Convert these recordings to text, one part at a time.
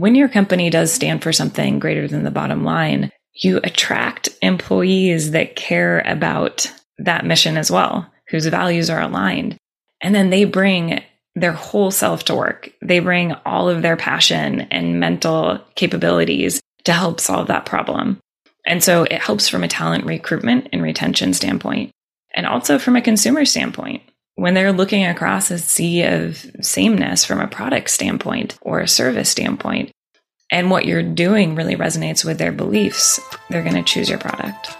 when your company does stand for something greater than the bottom line, you attract employees that care about that mission as well, whose values are aligned. And then they bring their whole self to work. They bring all of their passion and mental capabilities to help solve that problem. And so it helps from a talent recruitment and retention standpoint, and also from a consumer standpoint. When they're looking across a sea of sameness from a product standpoint or a service standpoint, and what you're doing really resonates with their beliefs, they're going to choose your product.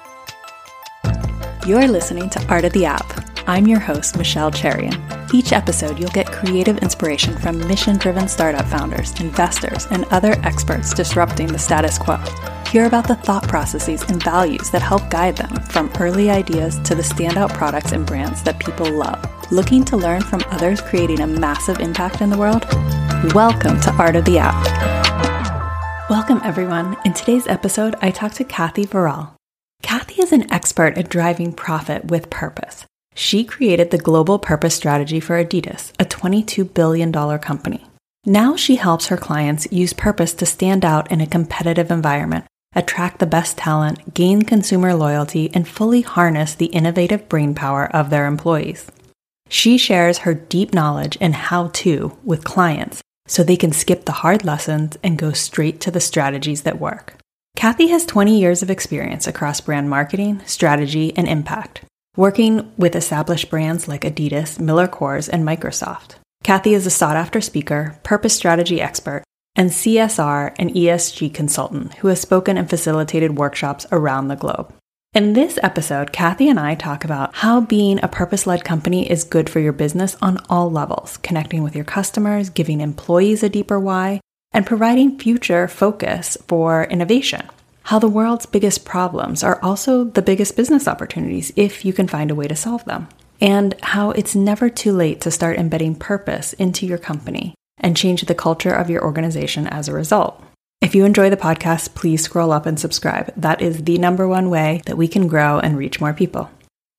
You're listening to Art of the App. I'm your host, Michelle Cherian. Each episode, you'll get creative inspiration from mission driven startup founders, investors, and other experts disrupting the status quo. Hear about the thought processes and values that help guide them from early ideas to the standout products and brands that people love. Looking to learn from others creating a massive impact in the world? Welcome to Art of the App. Welcome, everyone. In today's episode, I talk to Kathy Varol. Kathy is an expert at driving profit with purpose. She created the global purpose strategy for Adidas, a $22 billion company. Now she helps her clients use purpose to stand out in a competitive environment, attract the best talent, gain consumer loyalty, and fully harness the innovative brain power of their employees. She shares her deep knowledge and how to with clients so they can skip the hard lessons and go straight to the strategies that work. Kathy has 20 years of experience across brand marketing, strategy, and impact, working with established brands like Adidas, Miller Coors, and Microsoft. Kathy is a sought after speaker, purpose strategy expert, and CSR and ESG consultant who has spoken and facilitated workshops around the globe. In this episode, Kathy and I talk about how being a purpose led company is good for your business on all levels, connecting with your customers, giving employees a deeper why, and providing future focus for innovation. How the world's biggest problems are also the biggest business opportunities if you can find a way to solve them. And how it's never too late to start embedding purpose into your company and change the culture of your organization as a result. If you enjoy the podcast, please scroll up and subscribe. That is the number one way that we can grow and reach more people.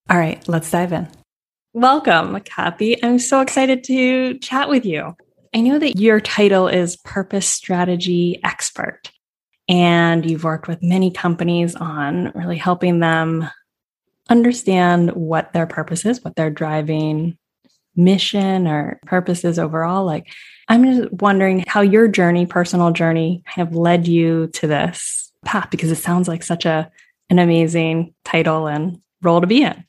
All right, let's dive in. Welcome, Kathy. I'm so excited to chat with you. I know that your title is Purpose Strategy Expert, and you've worked with many companies on really helping them understand what their purpose is, what their driving mission or purpose is overall. Like, I'm just wondering how your journey, personal journey, kind of led you to this path because it sounds like such a an amazing title and role to be in.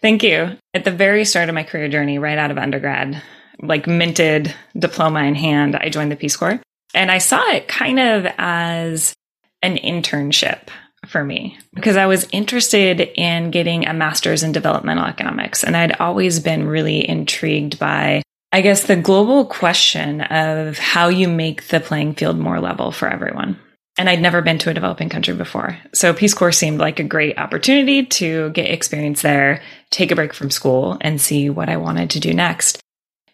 Thank you. At the very start of my career journey, right out of undergrad, like minted diploma in hand, I joined the Peace Corps. And I saw it kind of as an internship for me because I was interested in getting a master's in developmental economics. And I'd always been really intrigued by I guess the global question of how you make the playing field more level for everyone. And I'd never been to a developing country before. So Peace Corps seemed like a great opportunity to get experience there, take a break from school, and see what I wanted to do next.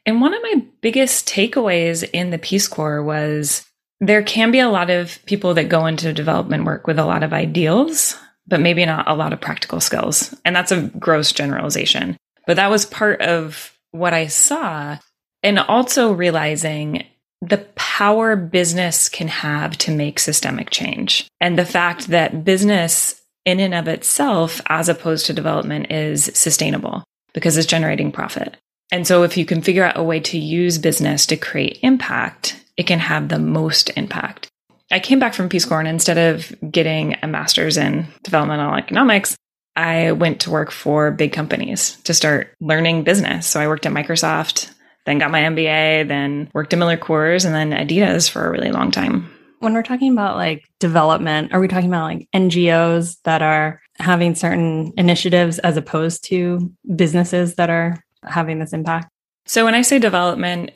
And one of my biggest takeaways in the Peace Corps was there can be a lot of people that go into development work with a lot of ideals, but maybe not a lot of practical skills. And that's a gross generalization. But that was part of what I saw and also realizing the power business can have to make systemic change. And the fact that business in and of itself, as opposed to development, is sustainable because it's generating profit. And so if you can figure out a way to use business to create impact, it can have the most impact. I came back from Peace Corps and instead of getting a master's in developmental economics, I went to work for big companies to start learning business. So I worked at Microsoft, then got my MBA, then worked at Miller Coors, and then Adidas for a really long time. When we're talking about like development, are we talking about like NGOs that are having certain initiatives as opposed to businesses that are having this impact? So when I say development,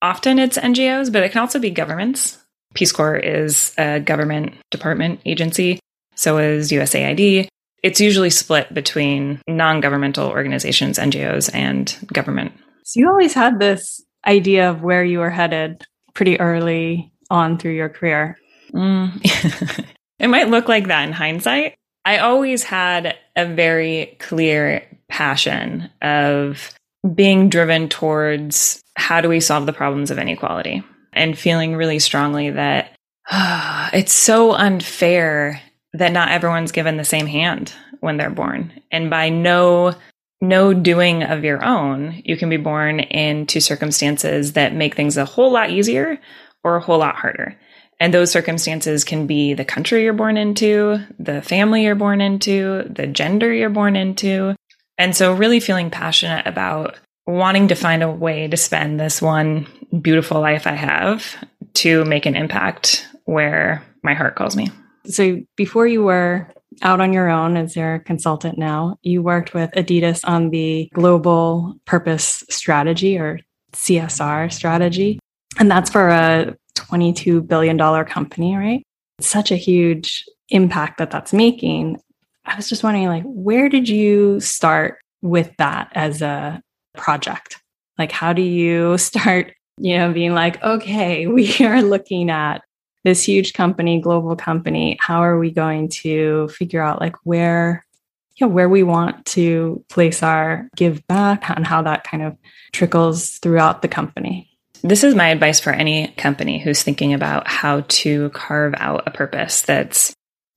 often it's NGOs, but it can also be governments. Peace Corps is a government department agency. So is USAID. It's usually split between non governmental organizations, NGOs, and government. So you always had this idea of where you were headed pretty early on through your career. Mm. it might look like that in hindsight. I always had a very clear passion of being driven towards how do we solve the problems of inequality and feeling really strongly that it's so unfair that not everyone's given the same hand when they're born. And by no no doing of your own, you can be born into circumstances that make things a whole lot easier or a whole lot harder. And those circumstances can be the country you're born into, the family you're born into, the gender you're born into. And so, really feeling passionate about wanting to find a way to spend this one beautiful life I have to make an impact where my heart calls me. So, before you were out on your own as your consultant now, you worked with Adidas on the global purpose strategy or CSR strategy. And that's for a $22 billion company, right? such a huge impact that that's making. I was just wondering, like, where did you start with that as a project? Like, how do you start, you know, being like, okay, we are looking at this huge company, global company, how are we going to figure out like where know, where we want to place our give back and how that kind of trickles throughout the company. This is my advice for any company who's thinking about how to carve out a purpose that's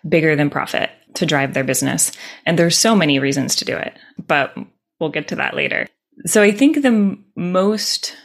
bigger than profit to drive their business. And there's so many reasons to do it, but we'll get to that later. So I think the most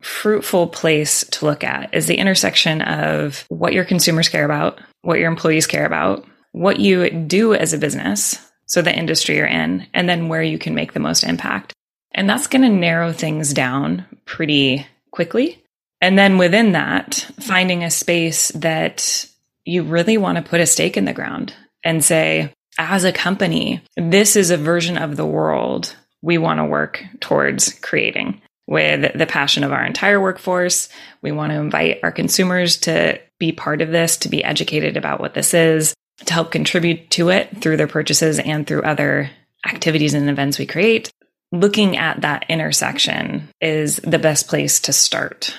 fruitful place to look at is the intersection of what your consumers care about, what your employees care about, what you do as a business, so the industry you're in, and then where you can make the most impact. And that's going to narrow things down pretty quickly. And then within that, finding a space that you really want to put a stake in the ground and say, as a company, this is a version of the world we want to work towards creating with the passion of our entire workforce. We want to invite our consumers to be part of this, to be educated about what this is, to help contribute to it through their purchases and through other activities and events we create. Looking at that intersection is the best place to start.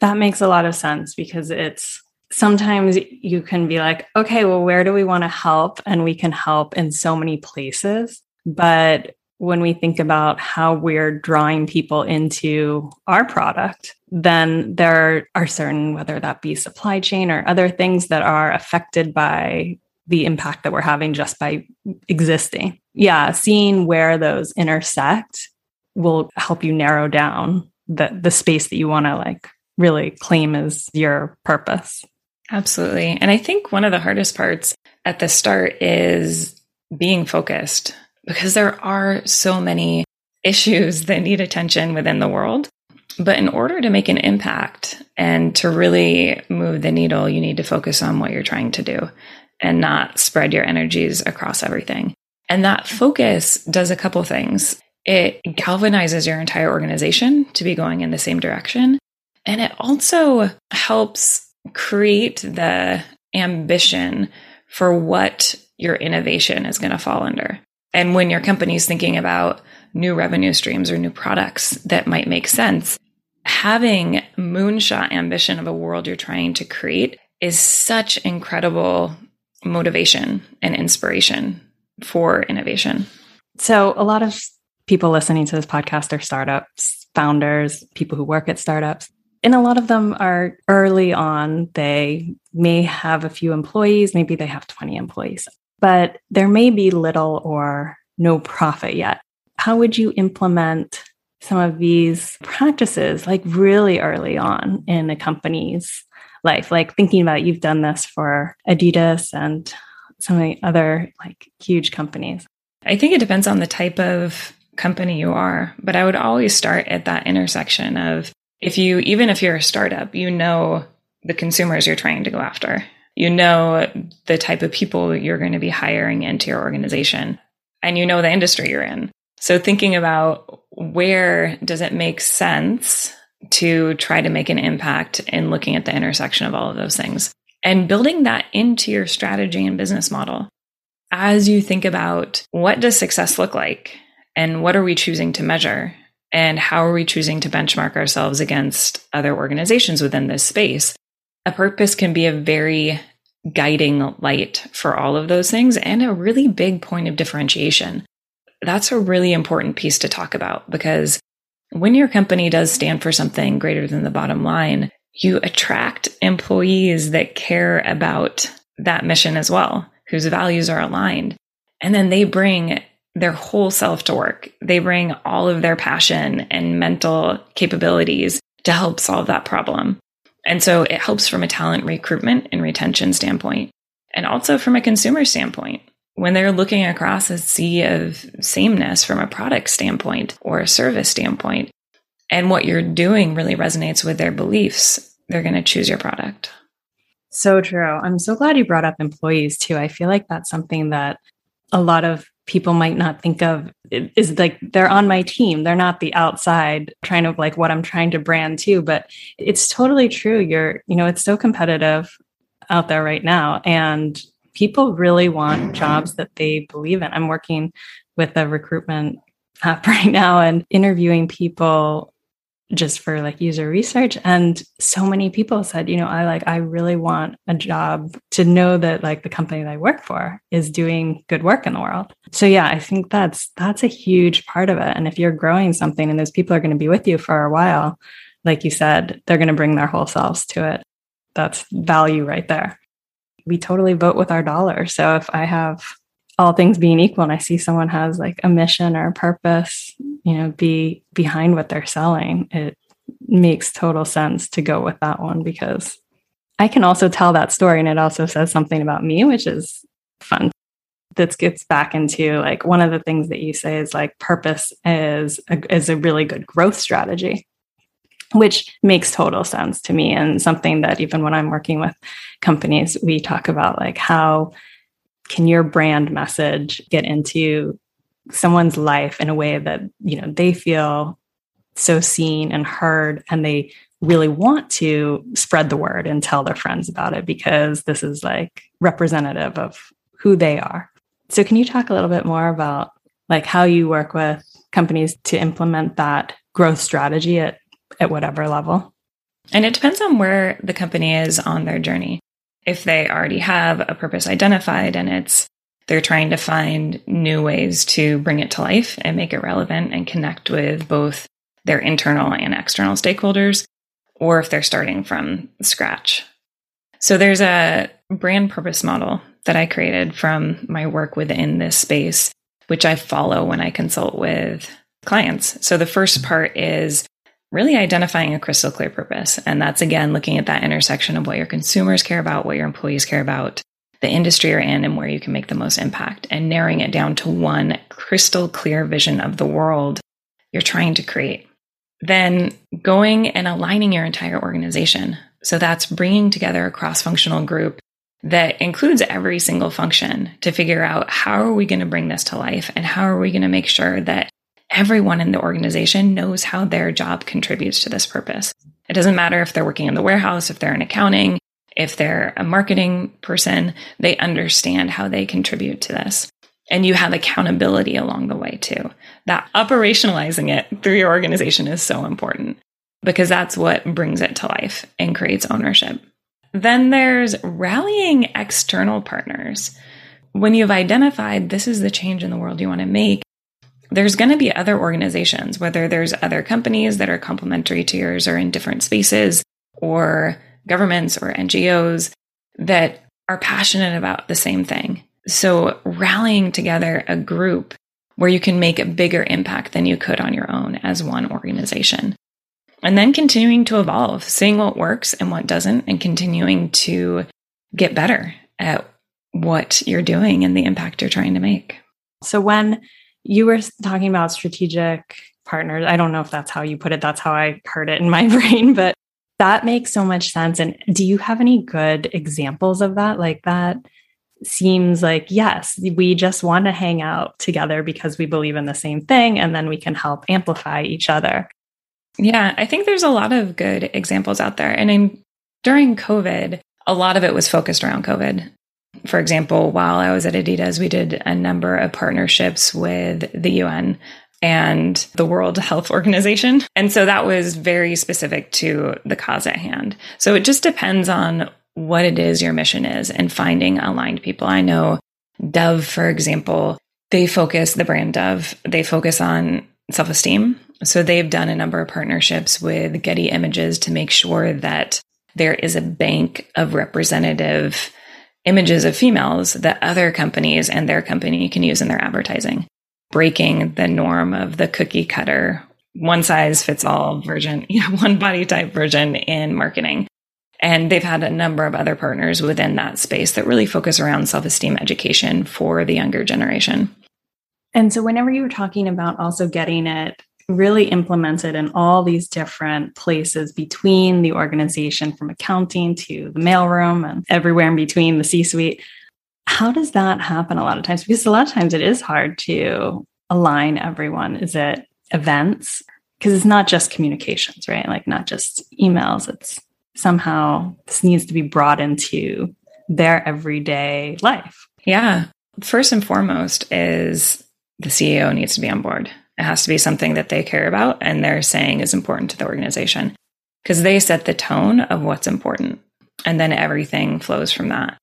That makes a lot of sense because it's sometimes you can be like, okay, well, where do we want to help? And we can help in so many places. But when we think about how we're drawing people into our product, then there are certain, whether that be supply chain or other things that are affected by the impact that we're having just by existing. Yeah, seeing where those intersect will help you narrow down the the space that you want to like really claim as your purpose. Absolutely. And I think one of the hardest parts at the start is being focused because there are so many issues that need attention within the world. But in order to make an impact and to really move the needle, you need to focus on what you're trying to do and not spread your energies across everything. And that focus does a couple things. It galvanizes your entire organization to be going in the same direction. And it also helps create the ambition for what your innovation is going to fall under. And when your company is thinking about new revenue streams or new products that might make sense, having moonshot ambition of a world you're trying to create is such incredible motivation and inspiration for innovation. So, a lot of people listening to this podcast are startups, founders, people who work at startups. And a lot of them are early on. They may have a few employees, maybe they have 20 employees but there may be little or no profit yet. How would you implement some of these practices like really early on in a company's life? Like thinking about you've done this for Adidas and some of the other like huge companies. I think it depends on the type of company you are, but I would always start at that intersection of if you, even if you're a startup, you know the consumers you're trying to go after you know the type of people you're going to be hiring into your organization and you know the industry you're in. So thinking about where does it make sense to try to make an impact in looking at the intersection of all of those things and building that into your strategy and business model as you think about what does success look like and what are we choosing to measure and how are we choosing to benchmark ourselves against other organizations within this space a purpose can be a very guiding light for all of those things and a really big point of differentiation. That's a really important piece to talk about because when your company does stand for something greater than the bottom line, you attract employees that care about that mission as well, whose values are aligned. And then they bring their whole self to work. They bring all of their passion and mental capabilities to help solve that problem. And so it helps from a talent recruitment and retention standpoint, and also from a consumer standpoint. When they're looking across a sea of sameness from a product standpoint or a service standpoint, and what you're doing really resonates with their beliefs, they're going to choose your product. So true. I'm so glad you brought up employees too. I feel like that's something that a lot of people might not think of is like they're on my team. They're not the outside trying to like what i'm trying to brand too but it's totally true. You're you know it's so competitive out there right now and people really want jobs that they believe in. I'm working with a recruitment app right now and interviewing people just for like user research. And so many people said you know i like i really want a job to know that like the company that i work for is doing good work in the world. So yeah i think that's that's a huge part of it. And if you're growing something and those people are going to be with you for a while like you said they're going to bring their whole selves to it. That's value right there. We totally vote with our dollar. So if i have all things being equal and i see someone has like a mission or a purpose you know be behind what they're selling it makes total sense to go with that one because i can also tell that story and it also says something about me which is fun. That gets back into like one of the things that you say is like purpose is a, is a really good growth strategy which makes total sense to me and something that even when i'm working with companies we talk about like how can your brand message get into someone's life in a way that you know they feel so seen and heard and they really want to spread the word and tell their friends about it because this is like representative of who they are. So can you talk a little bit more about like how you work with companies to implement that growth strategy at at whatever level? And it depends on where the company is on their journey if they already have a purpose identified and it's they're trying to find new ways to bring it to life and make it relevant and connect with both their internal and external stakeholders, or if they're starting from scratch. So there's a brand purpose model that I created from my work within this space, which I follow when I consult with clients. So the first part is really identifying a crystal clear purpose. And that's again looking at that intersection of what your consumers care about, what your employees care about, the industry you're in, and where you can make the most impact, and narrowing it down to one crystal clear vision of the world you're trying to create. Then going and aligning your entire organization. So that's bringing together a cross functional group that includes every single function to figure out how are we going to bring this to life and how are we going to make sure that everyone in the organization knows how their job contributes to this purpose. It doesn't matter if they're working in the warehouse, if they're in accounting, if they're a marketing person, they understand how they contribute to this. And you have accountability along the way too. That operationalizing it through your organization is so important because that's what brings it to life and creates ownership. Then there's rallying external partners. When you've identified this is the change in the world you want to make, there's going to be other organizations, whether there's other companies that are complementary to yours or in different spaces, or governments or NGOs that are passionate about the same thing. So, rallying together a group where you can make a bigger impact than you could on your own as one organization. And then continuing to evolve, seeing what works and what doesn't, and continuing to get better at what you're doing and the impact you're trying to make. So, when you were talking about strategic partners. I don't know if that's how you put it. That's how I heard it in my brain, but that makes so much sense. And do you have any good examples of that? Like that seems like, yes, we just want to hang out together because we believe in the same thing and then we can help amplify each other. Yeah, I think there's a lot of good examples out there. And in, during COVID, a lot of it was focused around COVID. For example, while I was at Adidas, we did a number of partnerships with the UN and the World Health Organization. And so that was very specific to the cause at hand. So it just depends on what it is your mission is and finding aligned people. I know Dove, for example, they focus, the brand Dove, they focus on self esteem. So they've done a number of partnerships with Getty Images to make sure that there is a bank of representative images of females that other companies and their company can use in their advertising, breaking the norm of the cookie cutter, one size fits all version, you know, one body type version in marketing. And they've had a number of other partners within that space that really focus around self esteem education for the younger generation. And so, whenever you were talking about also getting it really implemented in all these different places between the organization, from accounting to the mailroom and everywhere in between the C suite, how does that happen a lot of times? Because a lot of times it is hard to align everyone. Is it events? Because it's not just communications, right? Like, not just emails, it's somehow this needs to be brought into their everyday life. Yeah. First and foremost is the CEO needs to be on board. It has to be something that they care about and they're saying is important to the organization because they set the tone of what's important. And then everything flows from that.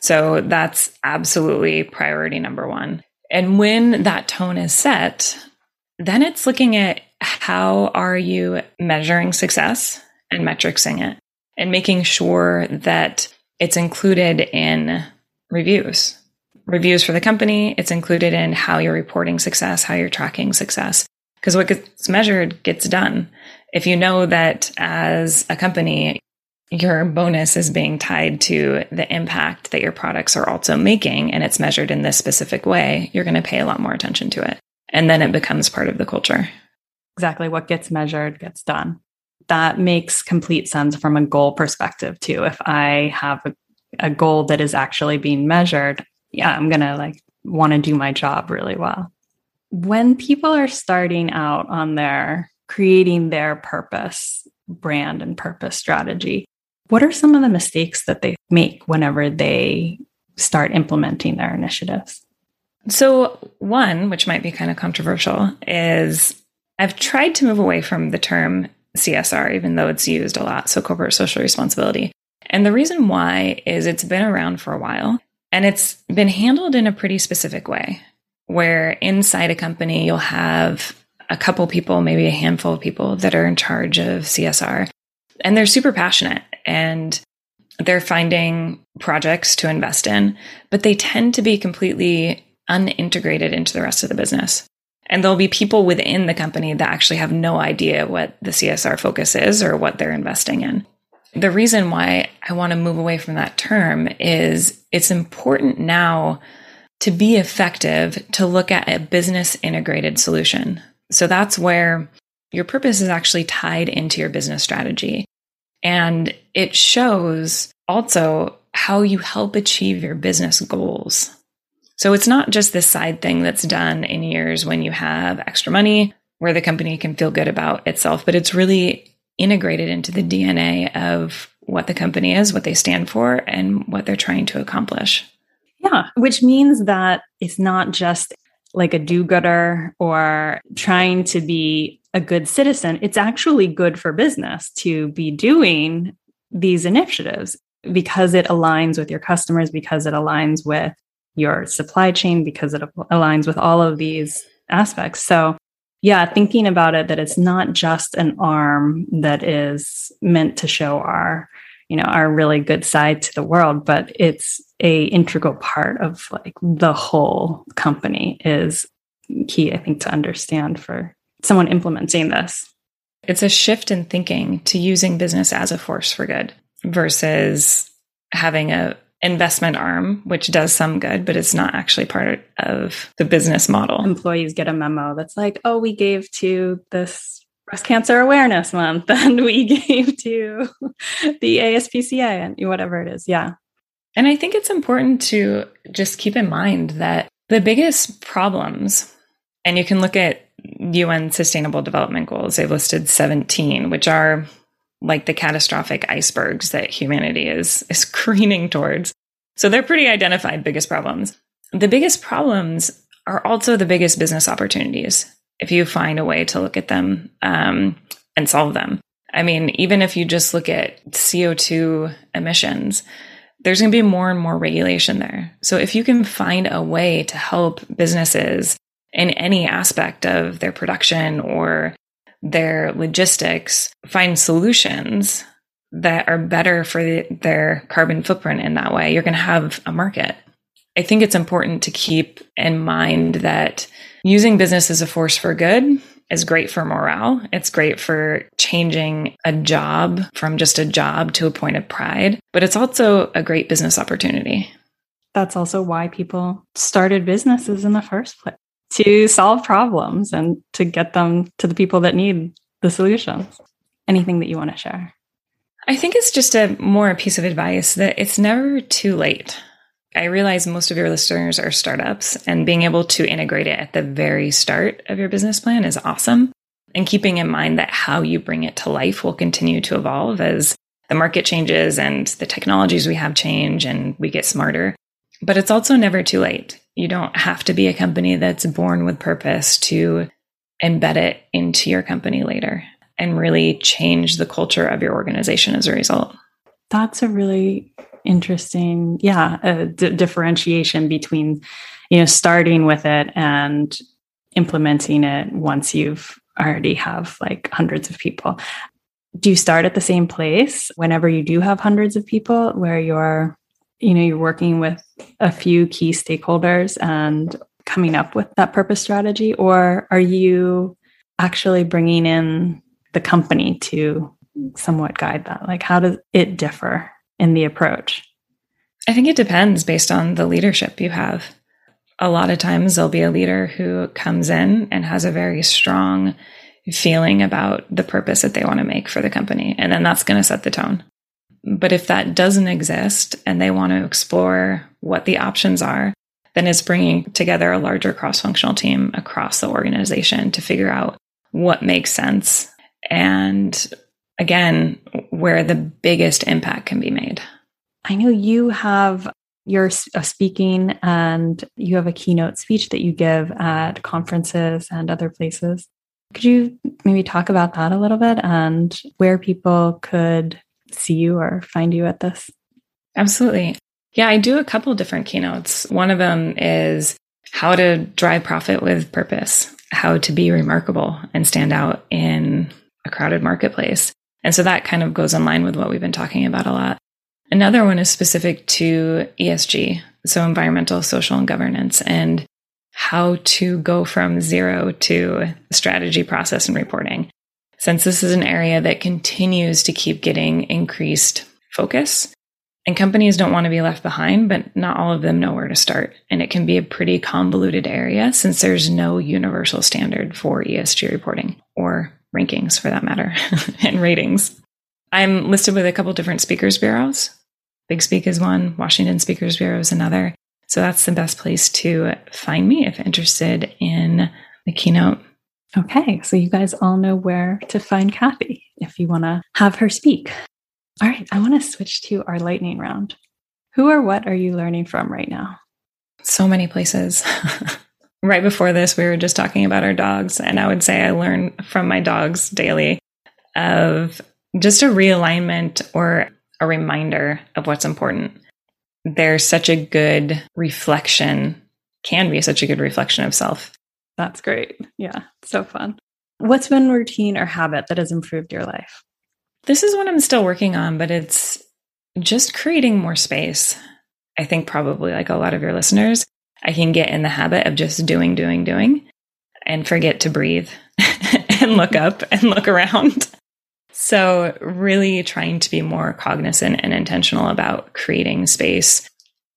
So that's absolutely priority number one. And when that tone is set, then it's looking at how are you measuring success and metricsing it and making sure that it's included in reviews. Reviews for the company, it's included in how you're reporting success, how you're tracking success. Because what gets measured gets done. If you know that as a company, your bonus is being tied to the impact that your products are also making and it's measured in this specific way, you're going to pay a lot more attention to it. And then it becomes part of the culture. Exactly. What gets measured gets done that makes complete sense from a goal perspective too. If I have a, a goal that is actually being measured, yeah, I'm going to like want to do my job really well. When people are starting out on their creating their purpose, brand and purpose strategy, what are some of the mistakes that they make whenever they start implementing their initiatives? So, one, which might be kind of controversial, is I've tried to move away from the term CSR, even though it's used a lot. So, corporate social responsibility. And the reason why is it's been around for a while and it's been handled in a pretty specific way where inside a company you'll have a couple people, maybe a handful of people that are in charge of CSR. And they're super passionate and they're finding projects to invest in, but they tend to be completely unintegrated into the rest of the business. And there'll be people within the company that actually have no idea what the CSR focus is or what they're investing in. The reason why I want to move away from that term is it's important now to be effective to look at a business integrated solution. So that's where your purpose is actually tied into your business strategy. And it shows also how you help achieve your business goals. So it's not just this side thing that's done in years when you have extra money where the company can feel good about itself, but it's really integrated into the DNA of what the company is, what they stand for, and what they're trying to accomplish. Yeah, which means that it's not just like a do gooder or trying to be a good citizen. It's actually good for business to be doing these initiatives because it aligns with your customers, because it aligns with your supply chain because it aligns with all of these aspects. So, yeah, thinking about it that it's not just an arm that is meant to show our, you know, our really good side to the world, but it's a integral part of like the whole company is key, I think, to understand for someone implementing this. It's a shift in thinking to using business as a force for good versus having a investment arm, which does some good, but it's not actually part of the business model. Employees get a memo that's like, oh, we gave to this breast cancer awareness month and we gave to the ASPCA and whatever it is. Yeah. And I think it's important to just keep in mind that the biggest problems, and you can look at UN Sustainable Development Goals, they've listed 17, which are like the catastrophic icebergs that humanity is is careening towards. So they're pretty identified biggest problems. The biggest problems are also the biggest business opportunities if you find a way to look at them um, and solve them. I mean, even if you just look at CO2 emissions, there's going to be more and more regulation there. So if you can find a way to help businesses in any aspect of their production or their logistics, find solutions that are better for the, their carbon footprint in that way, you're going to have a market. I think it's important to keep in mind that using business as a force for good is great for morale. It's great for changing a job from just a job to a point of pride, but it's also a great business opportunity. That's also why people started businesses in the first place to solve problems and to get them to the people that need the solutions. Anything that you want to share? I think it's just a more a piece of advice that it's never too late. I realize most of your listeners are startups, and being able to integrate it at the very start of your business plan is awesome. And keeping in mind that how you bring it to life will continue to evolve as the market changes and the technologies we have change and we get smarter. But it's also never too late. You don't have to be a company that's born with purpose to embed it into your company later and really change the culture of your organization as a result. That's a really interesting, yeah, differentiation between, you know, starting with it and implementing it once you've already have like hundreds of people. Do you start at the same place whenever you do have hundreds of people where you're you know you're working with a few key stakeholders and coming up with that purpose strategy or are you actually bringing in the company to somewhat guide that? Like how does it differ in the approach? I think it depends based on the leadership you have. A lot of times there'll be a leader who comes in and has a very strong feeling about the purpose that they want to make for the company and then that's going to set the tone but if that doesn't exist and they want to explore what the options are, then it's bringing together a larger cross functional team across the organization to figure out what makes sense and again, where the biggest impact can be made. I know you have you're speaking and you have a keynote speech that you give at conferences and other places. Could you maybe talk about that a little bit and where people could see you or find you at this? Absolutely. Yeah, I do a couple different keynotes. One of them is how to drive profit with purpose, how to be remarkable and stand out in a crowded marketplace. And so that kind of goes in line with what we've been talking about a lot. Another one is specific to ESG, so environmental, social, and governance, and how to go from zero to strategy, process, and reporting since this is an area that continues to keep getting increased focus. And companies don't want to be left behind, but not all of them know where to start. And it can be a pretty convoluted area since there's no universal standard for ESG reporting or rankings for that matter and ratings. I'm listed with a couple different speakers bureaus. Big Speak is one, Washington Speakers Bureau is another. So that's the best place to find me if interested in the keynote Okay, so you guys all know where to find Kathy if you want to have her speak. All right, I want to switch to our lightning round. Who or what are you learning from right now? So many places. right before this, we were just talking about our dogs, and I would say I learn from my dogs daily of just a realignment or a reminder of what's important. There's such a good reflection, can be such a good reflection of self that's great. Yeah, so fun. What's been routine or habit that has improved your life? This is what I'm still working on, but it's just creating more space. I think probably like a lot of your listeners, I can get in the habit of just doing, doing, doing and forget to breathe and look up and look around. So, really trying to be more cognizant and intentional about creating space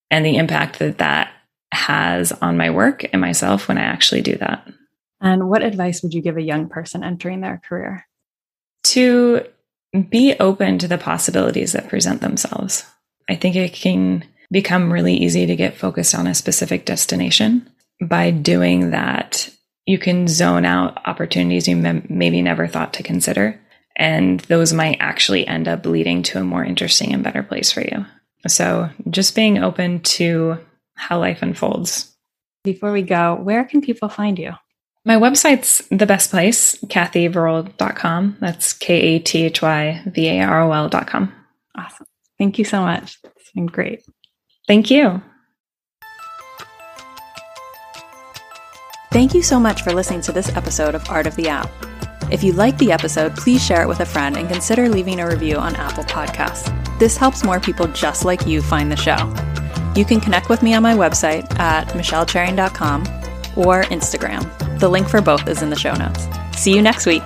and the impact that that has on my work and myself when I actually do that. And what advice would you give a young person entering their career? To be open to the possibilities that present themselves. I think it can become really easy to get focused on a specific destination. By doing that, you can zone out opportunities you maybe never thought to consider. And those might actually end up leading to a more interesting and better place for you. So just being open to how life unfolds. Before we go, where can people find you? My website's the best place, kathyvarol.com. That's K A T H Y V A R O L.com. Awesome. Thank you so much. It's been great. Thank you. Thank you so much for listening to this episode of Art of the App. If you like the episode, please share it with a friend and consider leaving a review on Apple Podcasts. This helps more people just like you find the show. You can connect with me on my website at michellecherian.com or Instagram. The link for both is in the show notes. See you next week.